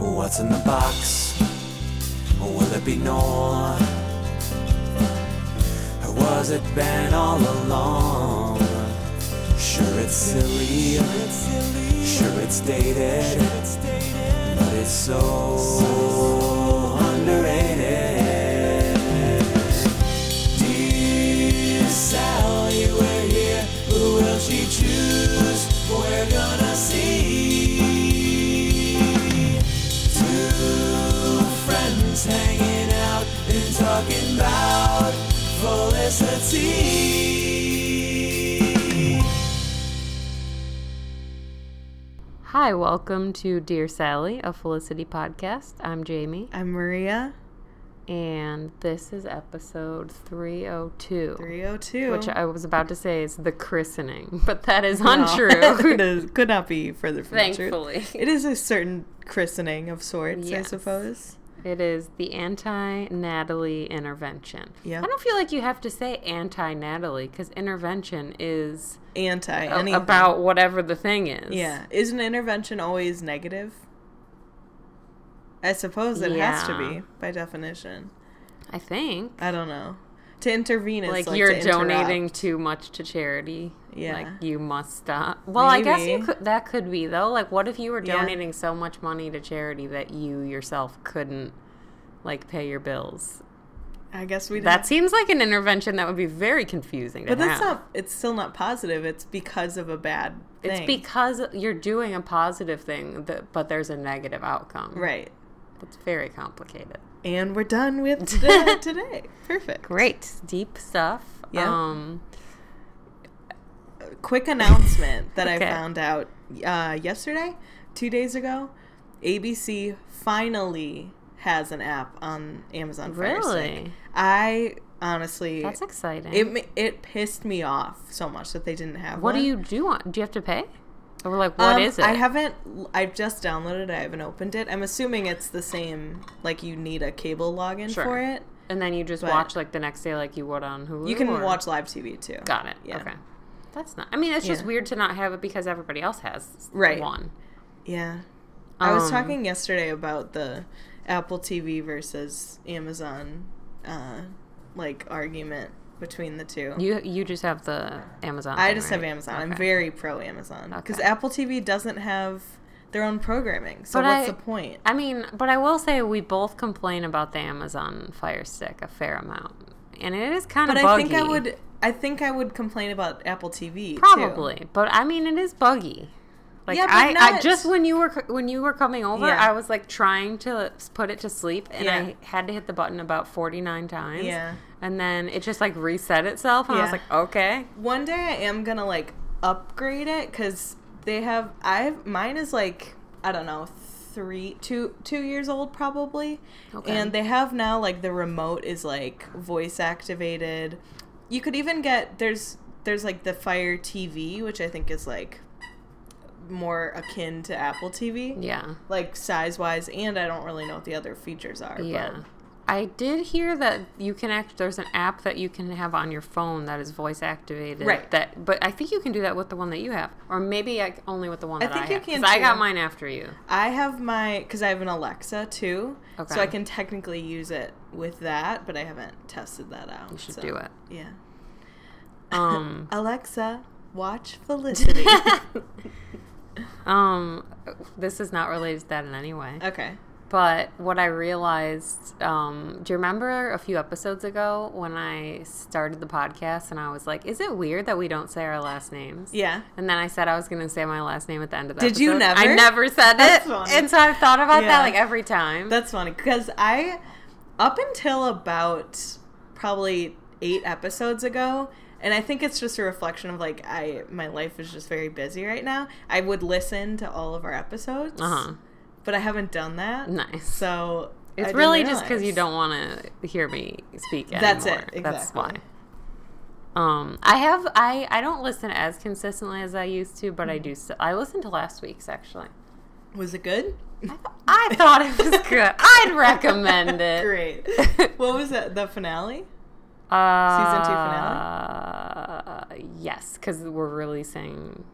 What's in the box? Will it be Nor? Or was it Ben all along? Sure it's silly, sure it's dated, but it's so Hi, welcome to Dear Sally, a Felicity podcast. I'm Jamie, I'm Maria, and this is episode 302. 302. Which I was about to say is the christening, but that is No, untrue. it is, could not be further from the Thankfully. truth. It is a certain christening of sorts, I suppose. It is the anti Natalie intervention. Yeah. I don't feel like you have to say anti Natalie because intervention is Anti a- about whatever the thing is. Yeah. Is an intervention always negative? I suppose it has to be, by definition. I think. I don't know. To intervene is like, like, you're donating too much to charity. Yeah. Like you must stop. Well, I guess you could that could be though. Like what if you were Yeah. donating so much money to charity that you yourself couldn't like pay your bills? I guess we That seems like an intervention that would be very confusing to But that's have. not, it's still not positive. It's because of a bad thing. it's because you're doing a positive thing, that, but there's a negative outcome. Right. It's very complicated. And we're done with today. Perfect. Great, deep stuff. Yeah. Um, quick announcement that Okay. I found out uh, yesterday, two days ago. ABC finally has an app on Amazon Fire Stick. Really? I honestly, that's exciting. it it pissed me off so much that they didn't have. One. What do you do? On, do you have to pay? Or like, what Um, is it? I haven't. I've just downloaded. it. I haven't opened it. I'm assuming it's the same. Like you need a cable login Sure. for it. And then you just But- watch like the next day, like you would on Hulu. You can or- watch live TV too. Got it. Yeah. Okay. That's not. I mean, it's just Yeah. weird to not have it because everybody else has Right. one. Yeah. I was Um, talking yesterday about the Apple TV versus Amazon uh like argument between the two. You you just have the Amazon. I thing, just have right? Amazon. I'm very pro Amazon because Okay. Apple TV doesn't have their own programming. So But what's I- the point? I mean, but I will say we both complain about the Amazon Fire Stick a fair amount, and it is kind But of But I think I would I think I would complain about Apple TV too. probably, but I mean, it is buggy. Like Yeah, I, I just when you were when you were coming over, Yeah. I was like trying to put it to sleep, and Yeah. I had to hit the button about forty nine times. Yeah. and then it just like reset itself, and I was like, okay, One day I am gonna like upgrade it because they have I mine is like I don't know three two two years old probably, Okay. and they have now like the remote is like voice activated. You could even get there's there's like the Fire TV which I think is like more akin to Apple TV, yeah, like size wise, and I don't really know what the other features are. yeah. but- I did hear that you can act. There's an app that you can have on your phone that is voice activated. Right. That, but I think you can do that with the one that you have, or maybe like only with the one that I that think I you have. can 'cause I got mine after you. I have my because I have an Alexa too, Okay. so I can technically use it with that, but I haven't tested that out. You should so, do it. Yeah. Um. Alexa, watch Felicity. Um, this is not related to that in any way. okay. But what I realized, um, do you remember a few episodes ago when I started the podcast and I was like, "Is it weird that we don't say our last names?" Yeah. And then I said I was going to say my last name at the end of the Did you episode. I never? never said That's it, funny. and so I've thought about Yeah. that like every time. That's funny because I, up until about probably eight episodes ago, and I think it's just a reflection of like I my life is just very busy right now. I would listen to all of our episodes, uh huh. But I haven't done that. Nice. So It's really just because you don't want to hear me speak That's anymore. it, That's why. Um, I have I I don't listen as consistently as I used to, but I do. Still, I listened to last week's actually. Was it good? I thought it was good. I'd recommend it. Great. what was it? The finale? Uh, Season two finale. Yes, because we're releasing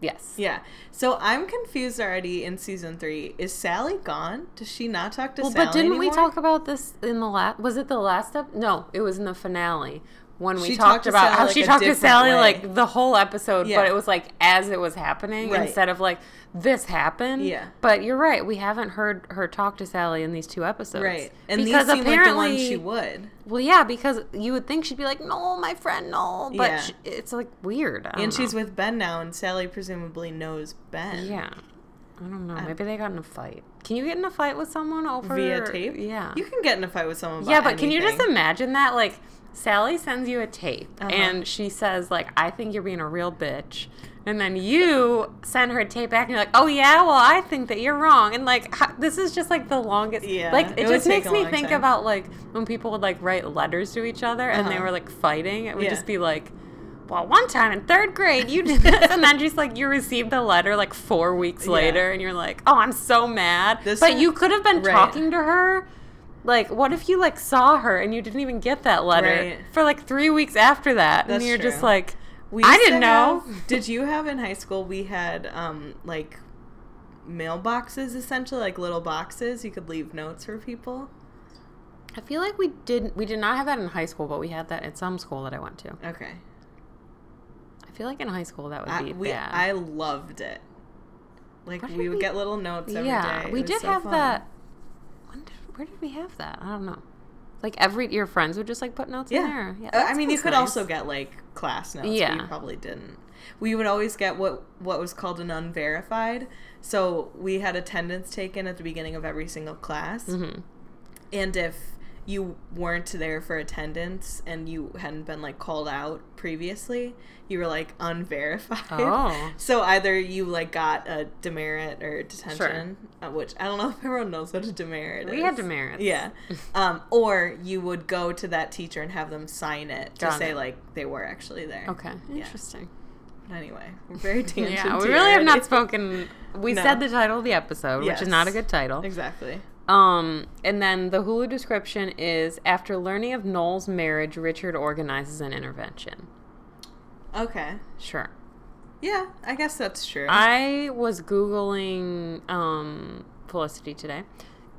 Yes. Yeah. So I'm confused already in season three. Is Sally gone? Does she not talk to Sally? Well, Sally but didn't we talk about this in the last? Was it the last up? No, it was in the finale when we She talked talked about how like, she talked to Sally way. like the whole episode, Yeah. but it was like as it was happening Right. instead of like this happened. Yeah. But you're right. We haven't heard her talk to Sally in these two episodes. Right. And because these seem like the apparently- she would. Well, yeah, because you would think she'd be like, "No, my friend, no," but Yeah. sh it's like weird. And don't she's with Ben now, and Sally presumably knows Ben. yeah. I don't know. Maybe they got in a fight. Can you get in a fight with someone over Via tape? Yeah. You can get in a fight with someone Yeah, but can you just imagine that? Like, Sally sends you a tape Uh-huh. and she says, like, I think you're being a real bitch. And then you send her a tape back and you're like, oh, yeah, well, I think that you're wrong. And, like, how, this is just, like, the longest. Yeah, Like, it it, just makes me think time. about, like, when people would, like, write letters to each other and they Uh-huh. were, like, fighting. It would Yeah. just be like, well, one time in third grade, you did this. and then just, like, you received a letter, like, four weeks Yeah. later and you're like, oh, I'm so mad. This but one- you could have been Right. talking to her. Like, what if you like saw her and you didn't even get that letter Right. for like three weeks after that, That's and you're just like, We I didn't know. have- did you have in high school? We had um like mailboxes, essentially like little boxes. You could leave notes for people. I feel like we didn't. we did not have that in high school, but we had that at some school that I went to. Okay. I feel like in high school that would I, be we, bad. I loved it. Like we would we- get little notes every day. yeah, It we did so have fun. that. Where did we have that? I don't know. Like every your friends would just like put notes in there. Yeah, Uh, I mean, you could nice. also get like class notes. Yeah. Yeah. But you probably didn't. We would always get what what was called an unverified. So we had attendance taken at the beginning of every single class. Mhm. And if you weren't there for attendance and you hadn't been like called out previously, you were like unverified. Oh. So either you like got a demerit or detention, uh, which I don't know if everyone knows what a demerit We is. We had demerits. Yeah. Um, or you would go to that teacher and have them sign it to Got say like they were actually there. Okay, interesting. But anyway, we're very tangent. Yeah, we really have not spoken. We No. said the title of the episode, which is not a good title. Exactly. Um, and then the Hulu description is after learning of Noel's marriage, Richard organizes an intervention. Okay. Sure. Yeah, I guess that's true. I was Googling um, Felicity today,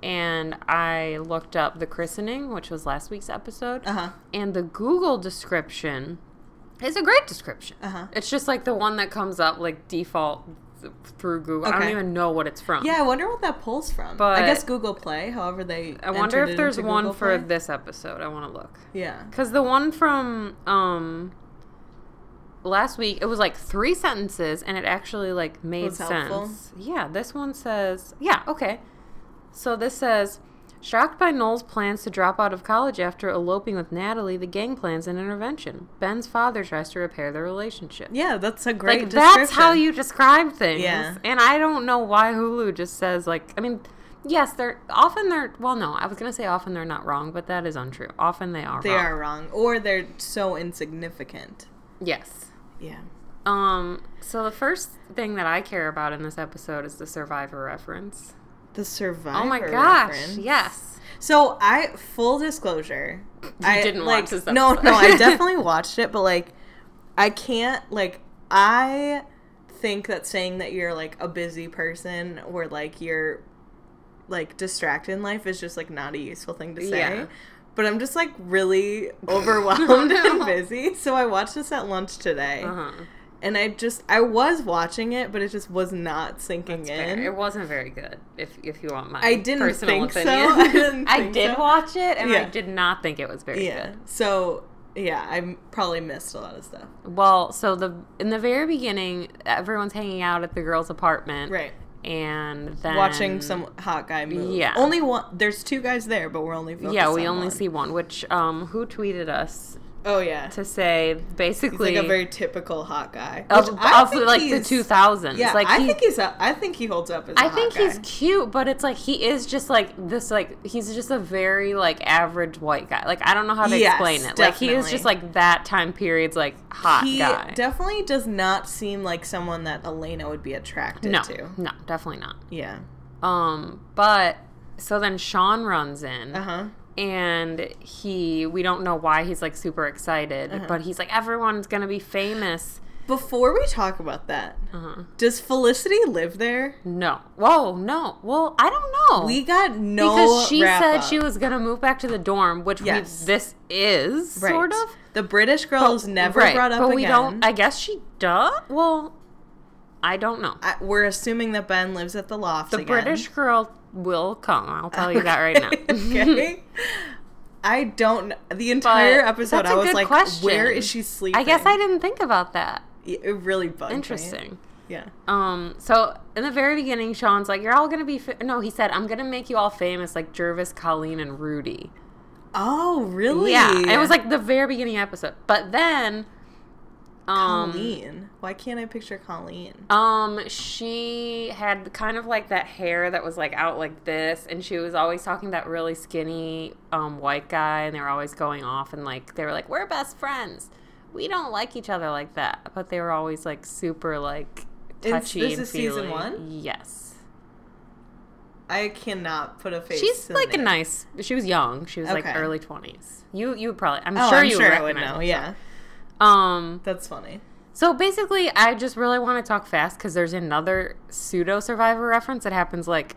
and I looked up the christening, which was last week's episode, uh huh. and the Google description is a great description. Uh-huh. It's just like the one that comes up like default through Google. I don't even know what it's from. Yeah, I wonder what that pulls from. But- I guess Google Play. However, they. I wonder if there's one Google for this episode. I want to look. Yeah. Because the one from um last week, it was like three sentences, and it actually like made Was helpful? sense. Yeah, this one says, yeah, okay. So this says, shocked by Noel's plans to drop out of college after eloping with Natalie, the gang plans an intervention. Ben's father tries to repair their relationship. Yeah, that's a great. like that's how you describe things. Yeah. And I don't know why Hulu just says like I mean. Yes, they're often they're well. No, I was gonna say often they're not wrong, but that is untrue. Often they are. They wrong. are wrong, or they're so insignificant. Yes. Yeah. Um, so the first thing that I care about in this episode is the Survivor reference. The Survivor. Oh my gosh, reference. yes. So I full disclosure, I didn't like, watch this No, episode. no, I definitely watched it, but like, I can't like I think that saying that you're like a busy person or like you're like distracted in life is just like not a useful thing to say. Yeah. But I'm just like really overwhelmed and busy. So I watched this at lunch today. Uh-huh. And I just I was watching it, but it just was not sinking That's fair. in. It wasn't very good. If if you want my I didn't personal think so. opinion, I didn't I did so. watch it, and I did not think it was very yeah. good. So yeah, I probably missed a lot of stuff. Well, so the in the very beginning, everyone's hanging out at the girl's apartment, Right. And then Watching some hot guy move. Yeah. Only one. There's two guys there, but we're only. Yeah, we on only one. see one. Which um, who tweeted us Oh yeah. to say He's basically like a very typical hot guy. of, of like the he's- two thousands. Yeah, like I he- think he's. A, I think he holds up as. I I think he's cute, but it's like he is just like this. Like he's just a very like average white guy. Like I don't know how to Yes, explain it. Like he is just like that time period's like hot He guy. definitely does not seem like someone that Elena would be attracted no, to. no, definitely not. Yeah. Um, but so then Sean runs in. Uh huh. And he we don't know why he's like super excited Uh-huh. but he's like everyone's gonna be famous Before we talk about that, Uh-huh. does Felicity live there? No. Whoa, no. Well, I don't know. We got no because she said up. she was gonna move back to the dorm, which Yes. we, this is Right. sort of. The British girl is never right, brought up but again. we don't. I guess she does. Well, I don't know. I- we're assuming that Ben lives at the loft. The again. British girl will come. I'll tell you that right now. okay. I don't. The entire But episode, I was like, question. "Where is she sleeping?" I guess I didn't think about that. It really bugged me. Interesting. Yeah. Um. So in the very beginning, Sean's like, "You're all gonna be." No, he said, "I'm gonna make you all famous, like Gervase, Colleen, and Rudy." Oh, really? Yeah, it was like the very beginning episode. But then, um, Colleen. Why can't I picture Colleen? Um, she had kind of like that hair that was like out like this, and she was always talking to that really skinny um white guy, and they were always going off and like they were like, "We're best friends. We don't like each other like that," but they were always like super like touchy this and is season one? Yes, I cannot put a face. she's like a nice. She was young. She was like early twenties. You you would probably. I'm Oh, sure I'm you sure would I would recognize know. her. Um. that's funny. So basically, I just really want to talk fast because there's another pseudo survivor reference that happens like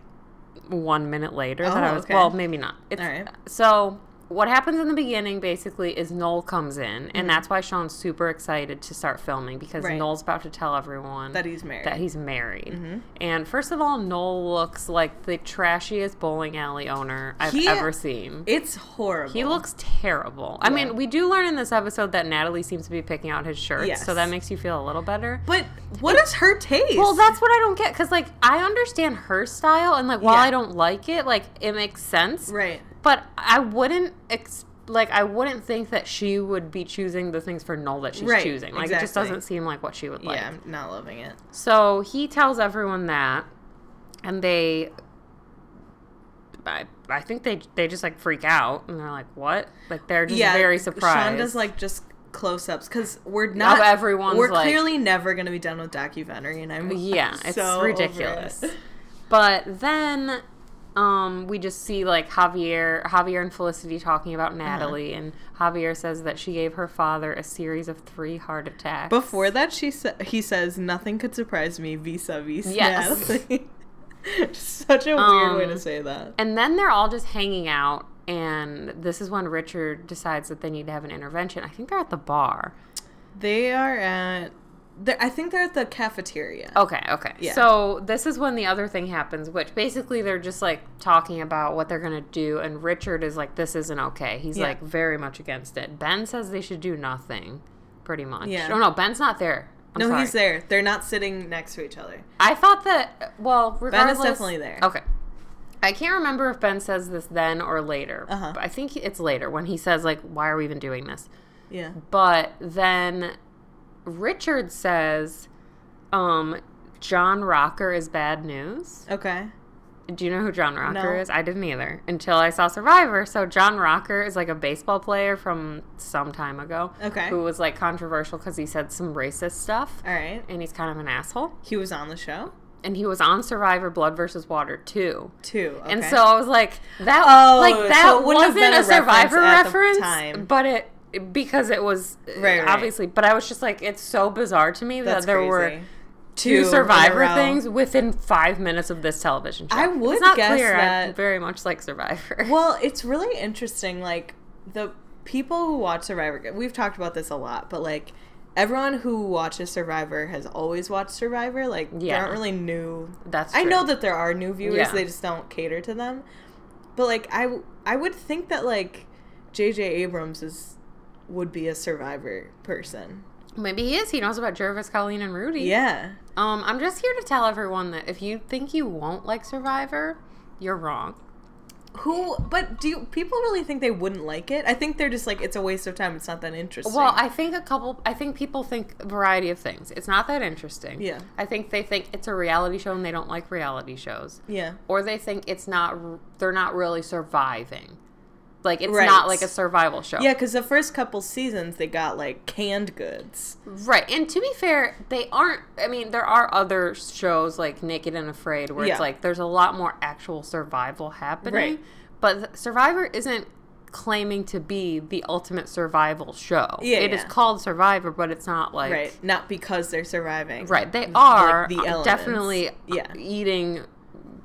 one minute later. that Oh, I was okay. well, maybe not. It's, All right. So what happens in the beginning basically is Noel comes in, Mm-hmm. and that's why Sean's super excited to start filming because Right. Noel's about to tell everyone That he's married. That he's married. Mm-hmm. And first of all, Noel looks like the trashiest bowling alley owner I've He- ever seen. It's horrible. He looks terrible. I mean, we do learn in this episode that Natalie seems to be picking out his shirts, Yes. so that makes you feel a little better. But what is her taste? Well, that's what I don't get because, like, I understand her style, and like, while Yeah. I don't like it, like, it makes sense. right. But I wouldn't, ex- like, I wouldn't think that she would be choosing the things for Noel that she's Right, choosing. Like, it just doesn't seem like what she would like. Yeah, I'm not loving it. So he tells everyone that, and they. I, I think they they just like freak out and they're like what like they're just yeah, very surprised. Sean does like just close-ups because we're not. everyone's, We're like- clearly never gonna be done with documentary, and I'm Yeah, it's so ridiculous. it. But then um, we just see like Javier, Javier and Felicity talking Uh-huh. about Natalie, and Javier says that she gave her father a series of three heart attacks. Before that, she sa- he says nothing could surprise me vis-a-vis Yes. Natalie. Such a weird way Um, to say that. and then they're all just hanging out, and this is when Richard decides that they need to have an intervention. I think they're at the bar. They are at. They're- I think they're at the cafeteria. Okay, okay. Yeah. So this is when the other thing happens, which basically they're just like talking about what they're gonna do, and Richard is like, "This isn't okay." He's Yeah. like very much against it. Ben says they should do nothing, pretty much. Yeah. Oh no, Ben's not there. I'm no, sorry. he's there. They're not sitting next to each other. I thought that. Well, regardless, Ben is definitely there. Okay. I can't remember if Ben says this then or later. Uh-huh. But I think it's later when he says like, "Why are we even doing this?" Yeah. But then Richard says, um, John Rocker is bad news. Okay. Do you know who John Rocker No. is? I didn't either until I saw Survivor. So John Rocker is like a baseball player from some time ago. Okay. Who was like controversial because he said some racist stuff. All right. And he's kind of an asshole. He was on the show And he was on Survivor Blood versus Water too. too. Okay. And so I was like, that Oh, like that it wasn't a a Survivor reference reference, time. but it because it was Right, right. obviously. But I was just like, it's so bizarre to me That's that there were crazy. two Survivor things within five minutes of this television show. I would it's not guess clear. I that- very much like Survivor. Well, it's really interesting. Like the people who watch Survivor, we've talked about this a lot, but like everyone who watches Survivor has always watched Survivor. Like they Yeah. aren't really new. That's I know that there are new viewers. Yeah. They just don't cater to them. But like I, I would think that like J.J. Abrams is would be a Survivor person. Maybe he is. He knows about Gervase, Colleen, and Rudy. Yeah. Um, I'm just here to tell everyone that if you think you won't like Survivor, you're wrong. Who? But do you, people really think they wouldn't like it? I think they're just like it's a waste of time. It's not that interesting. Well, I think a couple. I think people think a variety of things. It's not that interesting. Yeah. I think they think it's a reality show and they don't like reality shows, yeah. or they think it's not. They're not really surviving. Like it's Right. not like a survival show. Yeah, because the first couple seasons they got like canned goods. Right. And to be fair, they aren't. I mean, there are other shows like Naked and Afraid where Yeah. it's like there's a lot more actual survival happening. Right. But Survivor isn't claiming to be the ultimate survival show. Yeah, It is yeah. called Survivor, but it's not like right. Not because they're surviving. Right, they are the uh, elements. definitely Yeah. eating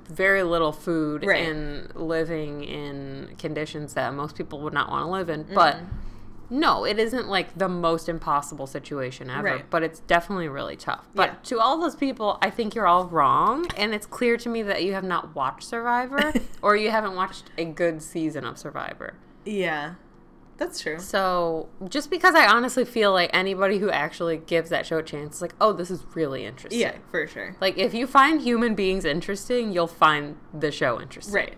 very little food Right. and living in conditions that most people would not want to live in. Mm-hmm. But no, it isn't like the most impossible situation ever, Right. but it's definitely really tough. But Yeah. to all those people, I think you're all wrong, and it's clear to me that you have not watched Survivor or you haven't watched a good season of Survivor. Yeah. That's true. So, just because I honestly feel like anybody who actually gives that show a chance is like, oh, this is really interesting. Yeah, for sure. Like if you find human beings interesting, you'll find the show interesting. Right.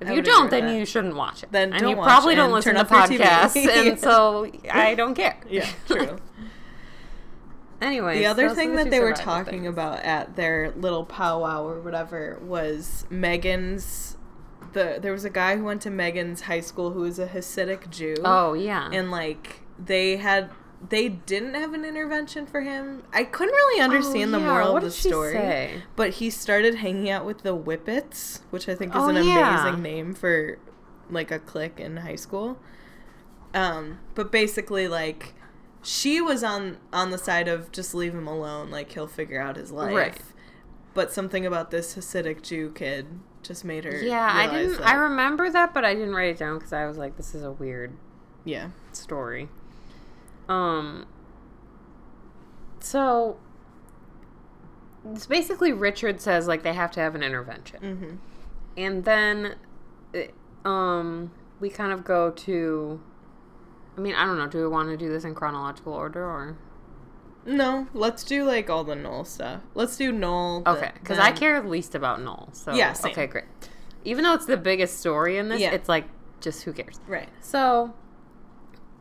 If I you don't, then that. you shouldn't watch it. Then and you probably don't listen to off your TV. podcasts, and so I don't care. Yeah, true. anyway, The other thing that they were talking about at their little powwow or whatever was Megan's. The there was a guy who went to Megan's high school who was a Hasidic Jew. Oh yeah. and like they had they didn't have an intervention for him. I couldn't really understand Oh, the moral What of the story. say? But he started hanging out with the Whippets, which I think is Oh, an yeah. amazing name for like a clique in high school. Um, but basically like she was on on the side of just leave him alone, like he'll figure out his life. Right. But something about this Hasidic Jew kid just made her yeah, I didn't. that- I remember that, but I didn't write it down because I was like, this is a weird yeah. story. Um. So. It's basically Richard says like they have to have an intervention. Mm-hmm. and then it- um we kind of go to i mean i don't know do we want to do this in chronological order or No, let's do like all the Noel stuff. Let's do Noel. the- okay because i care least about noel so Yeah, same. okay great even though it's the biggest story in this Yeah. it's like just who cares Right. so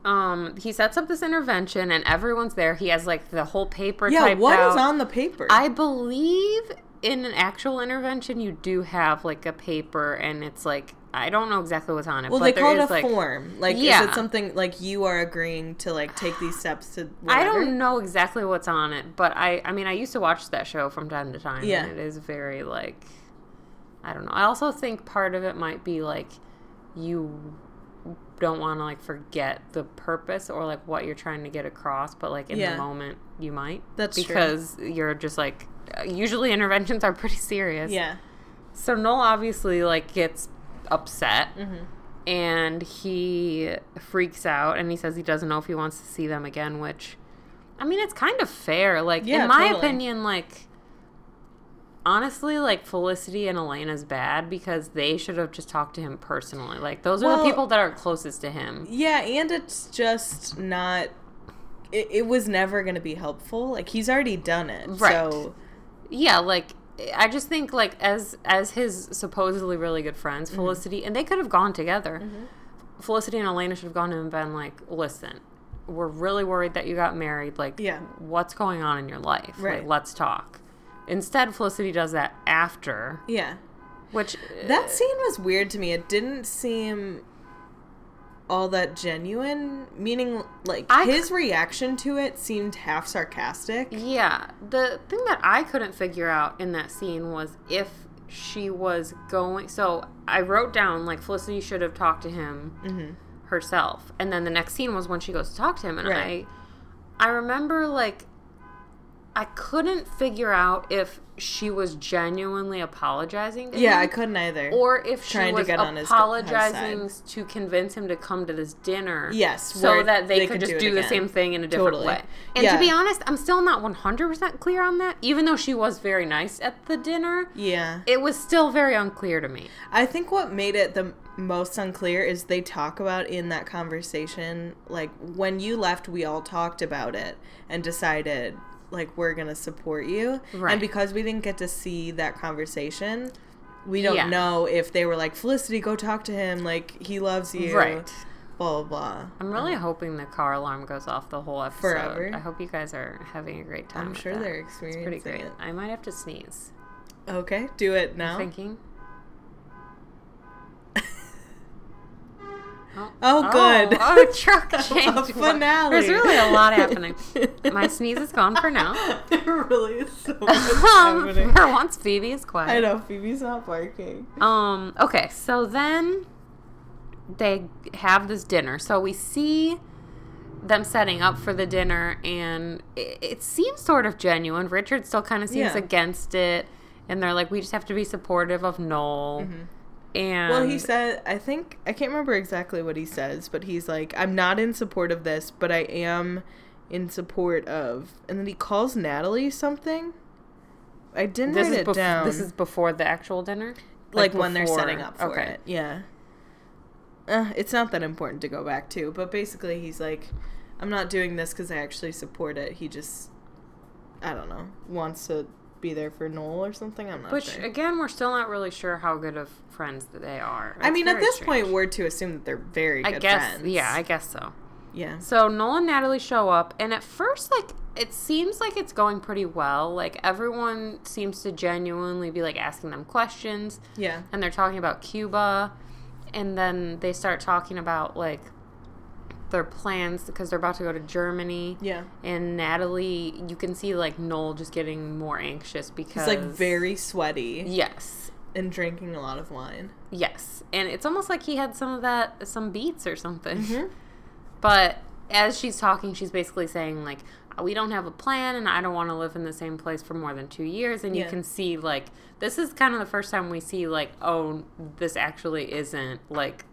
um he sets up this intervention and everyone's there he has like the whole paper Yeah, what is out. on the paper? I believe in an actual intervention, you do have like a paper, and it's like I don't know exactly what's on it. well, but they call it a like, form. Like, is Yeah. it something like you are agreeing to like take these steps to? I don't know exactly what's on it, but I I mean I used to watch that show from time to time. Yeah. and it is very like I don't know. I also think part of it might be like you don't want to like forget the purpose or like what you're trying to get across, but like in Yeah. the moment you might. That's true. because you're just like usually interventions are pretty serious. Yeah. So Noel obviously like gets upset Mm-hmm. and he freaks out and he says he doesn't know if he wants to see them again, which I mean it's kind of fair. Like Yeah, in my totally. opinion, like honestly, like Felicity and Elena's bad because they should have just talked to him personally. Like those are the people that are closest to him. Yeah, and it's just not. It, it was never going to be helpful. Like he's already done it. Right. So Yeah, like I just think like as as his supposedly really good friends, Mm-hmm. Felicity, and they could have gone together. Felicity and Elena should have gone to him and been like, "Listen, we're really worried that you got married. Like, Yeah. what's going on in your life? Right. Like, let's talk." Instead, Felicity does that after, yeah, which that scene was weird to me. It didn't seem all that genuine. Meaning, like I his reaction to it seemed half sarcastic. Yeah, the thing that I couldn't figure out in that scene was if she was going. So I wrote down like Felicity should have talked to him Mm-hmm. herself, and then the next scene was when she goes to talk to him, and Right. I, I remember like, I couldn't figure out if she was genuinely apologizing to Yeah, him. I couldn't either. Or if she Trying to was get on his- his apologizing to convince him to come to this dinner, Yes, so that they, they could could just do do, the same thing in a different Totally. way. And Yeah. to be honest, I'm still not 100% clear on that. Even though she was very nice at the dinner, yeah. it was still very unclear to me. I think what made it the most unclear is they talk about in that conversation, like, when you left, we all talked about it and decided, like, we're going to support you. Right. And because we didn't get to see that conversation, we don't Yeah. know if they were like, Felicity, go talk to him. Like, he loves you. Right. Blah, blah, blah. I'm really hoping the car alarm goes off the whole episode. Forever. I hope you guys are having a great time. I'm sure that. they're experiencing It's pretty great. it. I might have to sneeze. Okay, do it I'm now. thinking. Oh, Oh, good. Oh, oh, truck change. finale. There's really a lot happening. My sneeze is gone for now. there really is so much Um, happening. for once, Phoebe is quiet. I know, Phoebe's not barking. Um. Okay. So then, they have this dinner. So we see them setting up for the dinner, and it, it seems sort of genuine. Richard still kind of seems Yeah. against it, and they're like, we just have to be supportive of Noel. And. Well, he said, I think, I can't remember exactly what he says, but he's like, I'm not in support of this, but I am in support of. And then he calls Natalie something. I didn't this write is it bef- down. This is before the actual dinner, like, when they're setting up for okay. it. Yeah. Uh, it's not that important to go back to, but basically he's like, I'm not doing this because I actually support it. He just, I don't know, wants to be there for Noel or something. I'm not Which sure. again, we're still not really sure how good of friends that they are. I mean, at this strange. point, we're to assume that they're very good I guess, friends. yeah, I guess so. yeah. So Noel and Natalie show up, and at first, like, it seems like it's going pretty well. Like, everyone seems to genuinely be, like, asking them questions, Yeah. and they're talking about Cuba, and then they start talking about, like, their plans because they're about to go to Germany. Yeah. And Natalie, you can see, like, Noel just getting more anxious because. He's like very sweaty Yes. and drinking a lot of wine. Yes. And it's almost like he had some of that, some beats or something. Mhm. But as she's talking, she's basically saying, like, we don't have a plan and I don't want to live in the same place for more than two years. And Yeah. you can see, like, this is kind of the first time we see, like, oh, this actually isn't, like,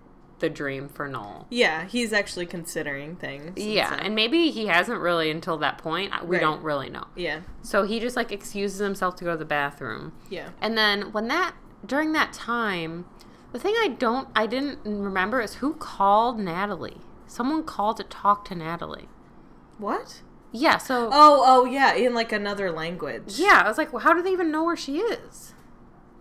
the dream for Noel. Yeah, he's actually considering things. and Yeah. And maybe he hasn't really until that point. We Right. don't really know. yeah, So he just, like, excuses himself to go to the bathroom. yeah. And then when that during that time, the thing I don't I didn't remember is who called Natalie. Someone called to talk to Natalie. What? Yeah, so Oh, oh, yeah, in like another language. yeah, I was like, well, how do they even know where she is?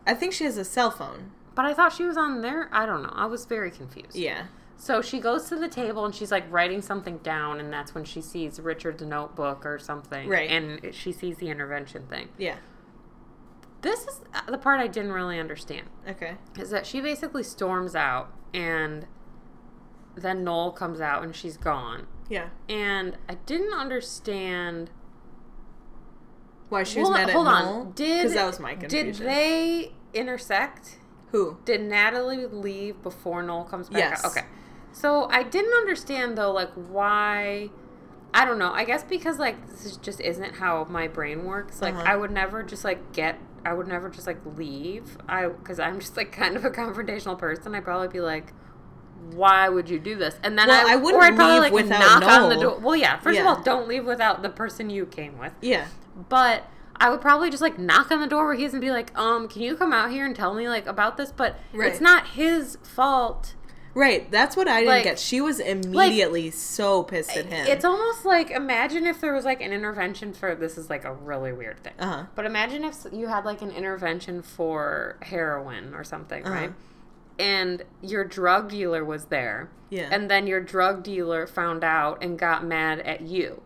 I think she has a cell phone. But I thought she was on there. I don't know. I was very confused. Yeah. So she goes to the table and she's like writing something down, and that's when she sees Richard's notebook or something. Right. And she sees the intervention thing. Yeah. This is uh, the part I didn't really understand. Okay. is that she basically storms out and then Noel comes out and she's gone. Yeah. And I didn't understand. Why she was Hold, mad at hold Noel? on. Did because that was my confusion. Did they intersect? Who? Did Natalie leave before Noel comes back? Yes. Okay. So I didn't understand though, like why. I don't know. I guess because like this is just isn't how my brain works. Like Uh-huh. I would never just like get. I would never just like leave. I because I'm just like kind of a confrontational person. I'd probably be like, "Why would you do this?" And then Well, I, I wouldn't or I'd probably leave like without knock on the Noel. door. Well, yeah. First Yeah. of all, don't leave without the person you came with. Yeah. But I would probably just like knock on the door where he is and be like, um, can you come out here and tell me like about this? But Right. it's not his fault. Right. That's what I didn't Like- get. She was immediately so pissed at him. It's almost like imagine if there was like an intervention for this is like a really weird thing. Uh huh. But imagine if you had like an intervention for heroin or something, Uh-huh. right? And your drug dealer was there. Yeah. And then your drug dealer found out and got mad at you.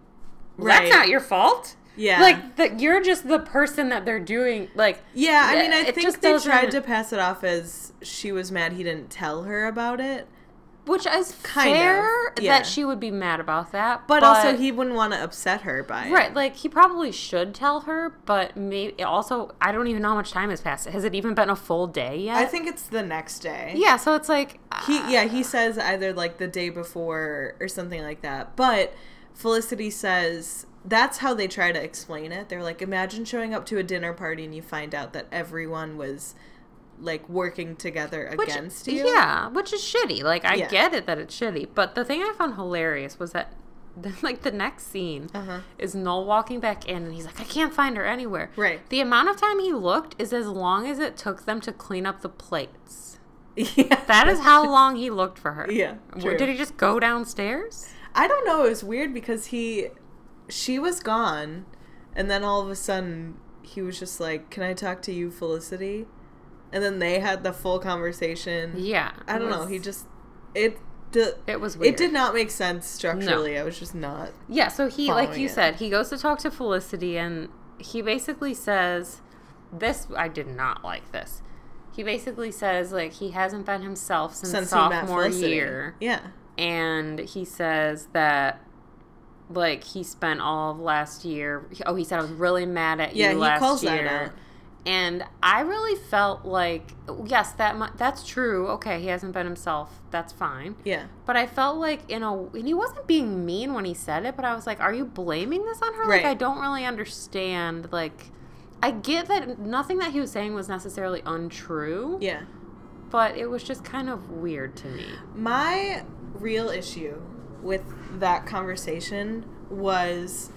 Right. That's not your fault. Yeah. Like that you're just the person that they're doing like Yeah, I mean, I it think they doesn't- tried to pass it off as she was mad he didn't tell her about it. Which is Kind of, fair yeah. that she would be mad about that. But, also, he wouldn't want to upset her by it. Right, like he probably should tell her, but maybe also I don't even know how much time has passed. Has it even been a full day yet? I think it's the next day. Yeah, so it's like He uh, yeah, he says either like the day before or something like that. But Felicity says that's how they try to explain it. They're like, imagine showing up to a dinner party and you find out that everyone was like working together which, against you. Yeah, which is shitty. Like I Yeah. get it that it's shitty, but the thing I found hilarious was that like the next scene Uh-huh. is Noel walking back in and he's like, I can't find her anywhere. Right. The amount of time he looked is as long as it took them to clean up the plates. yeah. That is how long he looked for her. Yeah, true. Did he just go downstairs? I don't know, it was weird because he she was gone and then all of a sudden he was just like, "Can I talk to you, Felicity?" And then they had the full conversation. Yeah. I don't know. He just it d- It was weird. It did not make sense structurally. I was just not. Yeah, so he, like you it. said, he goes to talk to Felicity and he basically says, This, I did not like this. He basically says, like, he hasn't been himself since, Since sophomore year. Yeah. And he says that, like, he spent all of last year. Oh, he said, I was really mad at Yeah, you he last year. And I really felt like, yes, that that's true. Okay, he hasn't been himself. That's fine. Yeah. But I felt like in a and he wasn't being mean when he said it, but I was like, are you blaming this on her? Like I don't really understand like I get that nothing that he was saying was necessarily untrue, Yeah. but it was just kind of weird to me. My real issue with that conversation was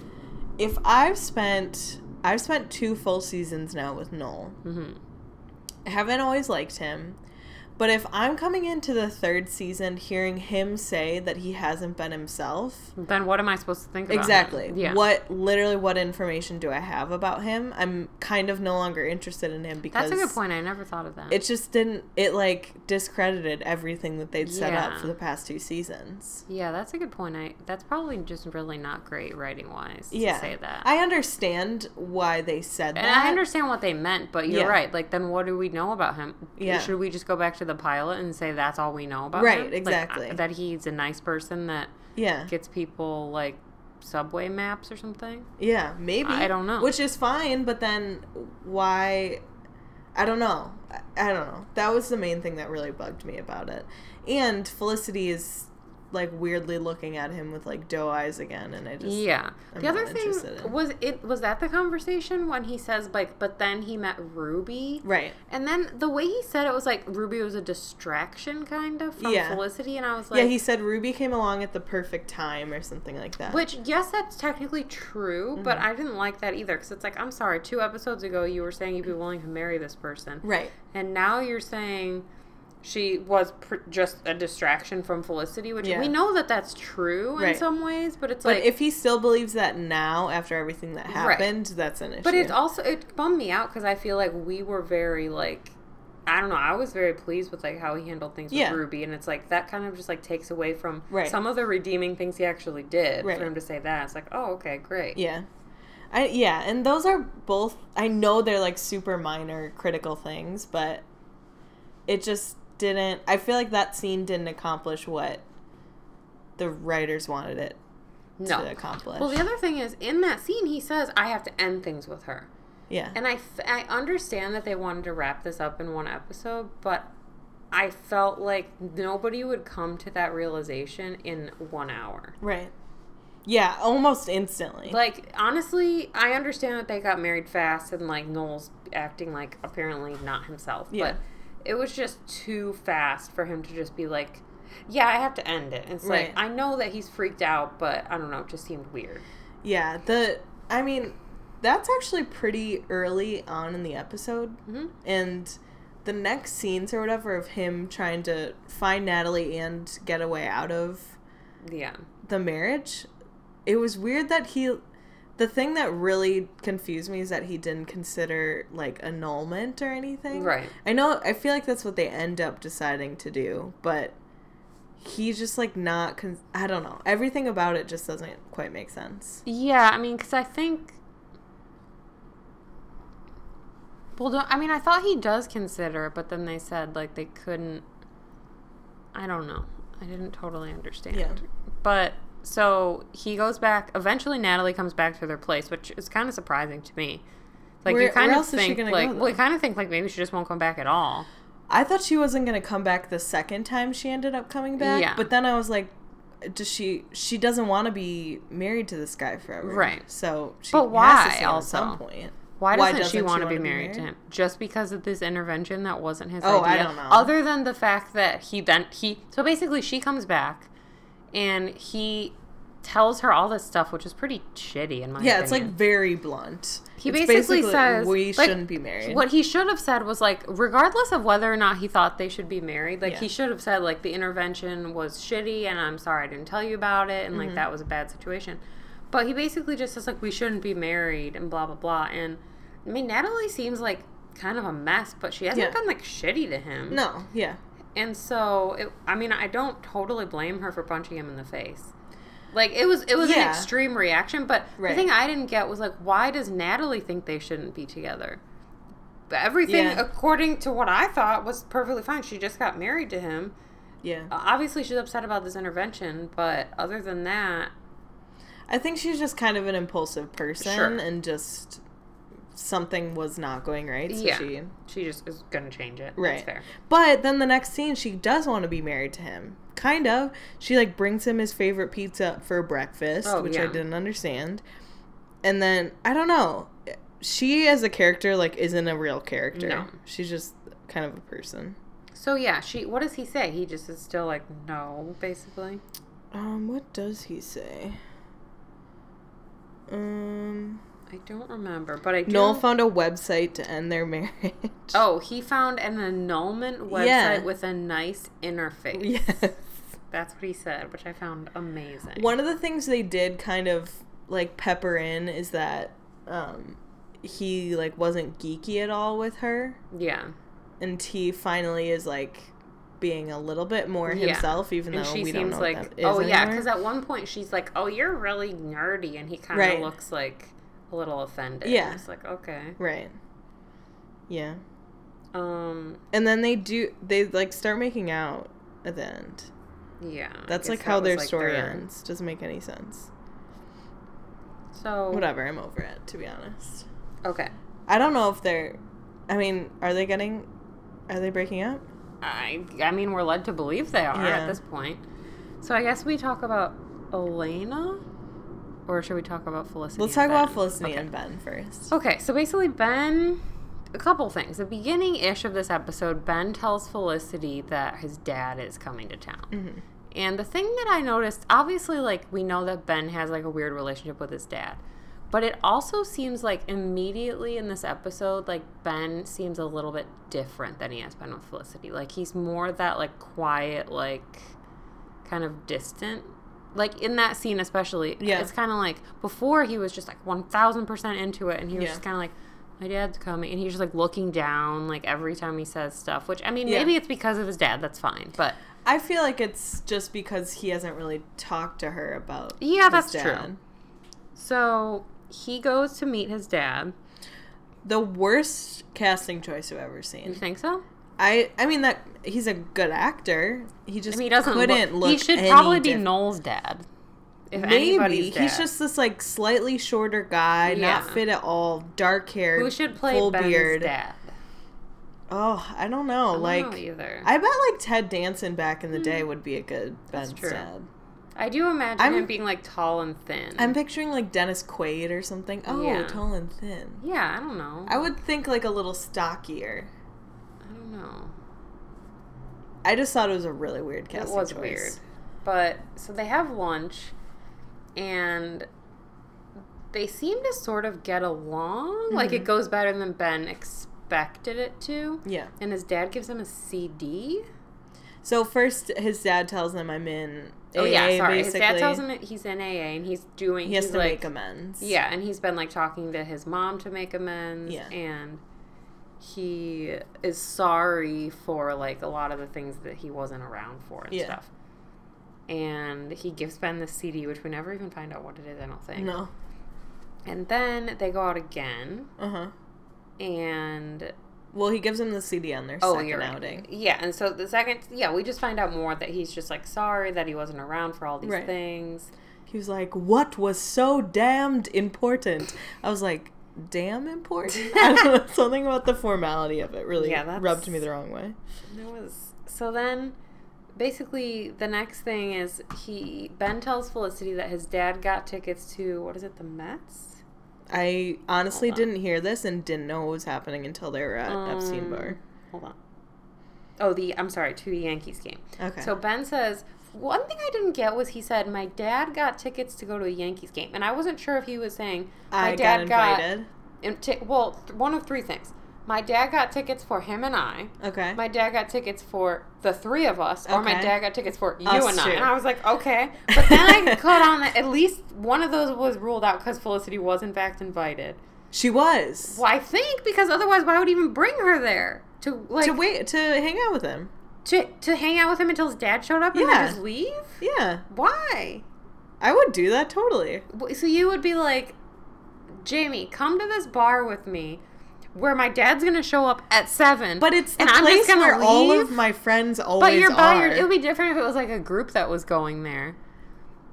if I've spent I've spent two full seasons now with Noel. hmm I haven't always liked him. But if I'm coming into the third season hearing him say that he hasn't been himself, Then what am I supposed to think about? him? exactly. Yeah. What literally what information do I have about him? I'm kind of no longer interested in him because That's a good point. I never thought of that. It just didn't it like discredited everything that they'd set up for the past two seasons. yeah, that's a good point. I that's probably just really not great writing wise Yeah. to say that. I understand why they said and that. And I understand what they meant, but you're Yeah. right. Like, then what do we know about him? Yeah. Should we just go back to the pilot and say that's all we know about Right, him? Like, exactly. uh, that he's a nice person that Yeah. gets people like subway maps or something. Yeah, maybe. I don't know. Which is fine, but then why? I don't know. I don't know. That was the main thing that really bugged me about it. And Felicity is like weirdly looking at him with like doe eyes again, and I just yeah. I'm the other thing in. was it was that the conversation when he says like, but then he met Ruby. right. And then the way he said it was like Ruby was a distraction kind of from Yeah. Felicity, and I was like, yeah, he said Ruby came along at the perfect time or something like that. Which, yes, that's technically true, but Mm-hmm. I didn't like that either because it's like, I'm sorry, two episodes ago you were saying you'd be willing to marry this person. right. And now you're saying she was pr- just a distraction from Felicity, which Yeah. we know that that's true in Right. some ways, but it's like But like. if he still believes that now after everything that happened, that's an issue. but it also it bummed me out because I feel like we were very like I don't know. I was very pleased with like how he handled things Yeah. with Ruby, and it's like that kind of just like takes away from Right. some of the redeeming things he actually did Right. for him to say that. It's like, oh, okay, great. Yeah. I yeah, and those are both I know they're like super minor critical things, but it just didn't I feel like that scene didn't accomplish what the writers wanted it No. to accomplish. Well, the other thing is, in that scene, he says, I have to end things with her. yeah. And I, f- I understand that they wanted to wrap this up in one episode, but I felt like nobody would come to that realization in one hour. right. Yeah, almost instantly. Like, honestly, I understand that they got married fast and, like, Noel's acting like apparently not himself. Yeah. But it was just too fast for him to just be like, yeah, I have to end it. It's Right. like, I know that he's freaked out, but I don't know, it just seemed weird. yeah, the I mean, that's actually pretty early on in the episode. hmm And the next scenes or whatever of him trying to find Natalie and get away out of Yeah. the marriage, it was weird that he. The thing that really confused me is that he didn't consider like annulment or anything. Right. I know. I feel like that's what they end up deciding to do, but he's just like not. Con- I don't know. Everything about it just doesn't quite make sense. Yeah, I mean, because I think. Well, don't, I mean, I thought he does consider it, but then they said like they couldn't. I don't know. I didn't totally understand. Yeah. But so he goes back. Eventually, Natalie comes back to their place, which is kind of surprising to me. Like Where- you kind of think, like, go, you kind of think like maybe she just won't come back at all. I thought she wasn't gonna come back the second time she ended up coming back. Yeah. But then I was like, does she? She doesn't want to be married to this guy forever. Right. So she But has why to stay at some also? point. Why Why doesn't, she doesn't want to be be married to him? Just because of this intervention that wasn't his Oh, I don't know. Other than the fact that he then he so basically she comes back and he tells her all this stuff, which is pretty shitty in my opinion. Yeah, it's like very blunt. he It's basically, says we like, shouldn't be married. What he should have said was like, regardless of whether or not he thought they should be married, like Yeah. he should have said like the intervention was shitty and I'm sorry I didn't tell you about it and Mm-hmm. like that was a bad situation. But he basically just says like we shouldn't be married and blah blah blah. And I mean Natalie seems like kind of a mess, but she hasn't Yeah. been like shitty to him. No, yeah, And so it, I mean I don't totally blame her for punching him in the face. Like it was it was an extreme reaction, but Right. the thing I didn't get was like why does Natalie think they shouldn't be together? Everything Yeah. according to what I thought was perfectly fine. She just got married to him. yeah. Obviously she's upset about this intervention, but other than that, I think she's just kind of an impulsive person Sure. and just something was not going right. So Yeah. she She just is gonna change it. Right. That's fair. But then the next scene, she does want to be married to him. Kind of. She like brings him his favorite pizza for breakfast, Oh, which I didn't understand. And then I don't know. She as a character like isn't a real character. No. She's just kind of a person. So yeah, she. What does he say? He just is still like no, basically. Um, what does he say? Um, I don't remember, but I do. Noel found a website to end their marriage. Oh, he found an annulment website Yeah. with a nice interface. yes. That's what he said, which I found amazing. One of the things they did kind of like pepper in is that um he like wasn't geeky at all with her Yeah. and he finally is like being a little bit more Yeah. himself even And though she we don't seems know like, what that is oh yeah, because at one point she's like, oh, you're really nerdy, and he kind of Right. looks like a little offended. Yeah. It's like okay. right yeah Um. and then they do they like start making out at the end Yeah. That's like that how their like, story their- ends doesn't make any sense So whatever i'm over it to be honest Okay. i don't know if they're i mean are they getting are they breaking up I I mean we're led to believe they are Yeah. at this point. So I guess we talk about Elena, or should we talk about Felicity? let's talk about felicity Okay. and ben first Okay, so basically, Ben. A couple things. The beginning ish of this episode, Ben tells Felicity that his dad is coming to town. Mm-hmm. And the thing that I noticed, obviously, like, we know that Ben has, like, a weird relationship with his dad. But it also seems like immediately in this episode, like, Ben seems a little bit different than he has been with Felicity. Like, he's more that, like, quiet, like, kind of distant. Like, in that scene, especially, Yeah. it's kind of like before he was just, like, 1000% into it. And he was Yeah. just kind of like, my dad's coming. And he's just, like, looking down, like, every time he says stuff, which, I mean, Yeah. maybe it's because of his dad. That's fine. But. I feel like it's just because he hasn't really talked to her about. Yeah, that's dad. true. So he goes to meet his dad. The worst casting choice I've ever seen. You think so? I I mean that he's a good actor. He I just mean, he doesn't couldn't look. look. he should probably be diff- Noel's dad. If Maybe dad. he's just this like slightly shorter guy, Yeah. not fit at all, dark hair, who should play full Ben's beard. dad. Oh, I don't know. I don't like know either. I bet like Ted Danson back in the hmm. day would be a good Ben's dad. I do imagine I'm- him being like tall and thin. I'm picturing like Dennis Quaid or something. Oh, Yeah. tall and thin. yeah, I don't know. I would think like a little stockier. I know. I just thought it was a really weird casting it was choice. weird. But so they have lunch, and they seem to sort of get along. Like Mm-hmm. it goes better than Ben expected it to. Yeah. And his dad gives him a CD. So first, his dad tells him I'm in. AA. Oh AA, yeah, sorry. Basically. His dad tells him that he's in AA and he's doing. he has to like, make amends. Yeah, and he's been like talking to his mom to make amends. Yeah. And he is sorry for like a lot of the things that he wasn't around for and Yeah. stuff. And he gives Ben the CD, which we never even find out what it is. I don't think. No. And then they go out again, Uh huh. and Well, he gives him the CD on their oh, second you're right. outing. Yeah, and so the second, yeah, we just find out more that he's just like sorry that he wasn't around for all these Right. things. He was like, "What was so damned important?" I was like, "Damn important." Know. Something about the formality of it really Yeah, rubbed me the wrong way. It was so then basically the next thing is he Ben tells Felicity that his dad got tickets to what is it, the Mets? I honestly Hold didn't hear this and didn't know what was happening until they were at Epstein Um, Bar. Hold on. Oh, the I'm sorry, to the Yankees game. Okay. So Ben says one thing I didn't get was he said my dad got tickets to go to a Yankees game, and I wasn't sure if he was saying my I dad got invited. in ti- well th- one of three things. My dad got tickets for him and I. okay. My dad got tickets for the three of us, or my dad got tickets for you Us and I. And I was like, okay. But then I caught on that at least one of those was ruled out because Felicity was in fact invited. she was Well, I think because otherwise, why would even bring her there to like to wait to hang out with him. To to hang out with him until his dad showed up and Yeah. then just leave? Yeah, Why? I would do that totally. So you would be like, Jamie, come to this bar with me. Where my dad's gonna show up at seven, But it's the and I'm place just gonna where all of my friends always But you're by are. your. It would be different if it was like a group that was going there.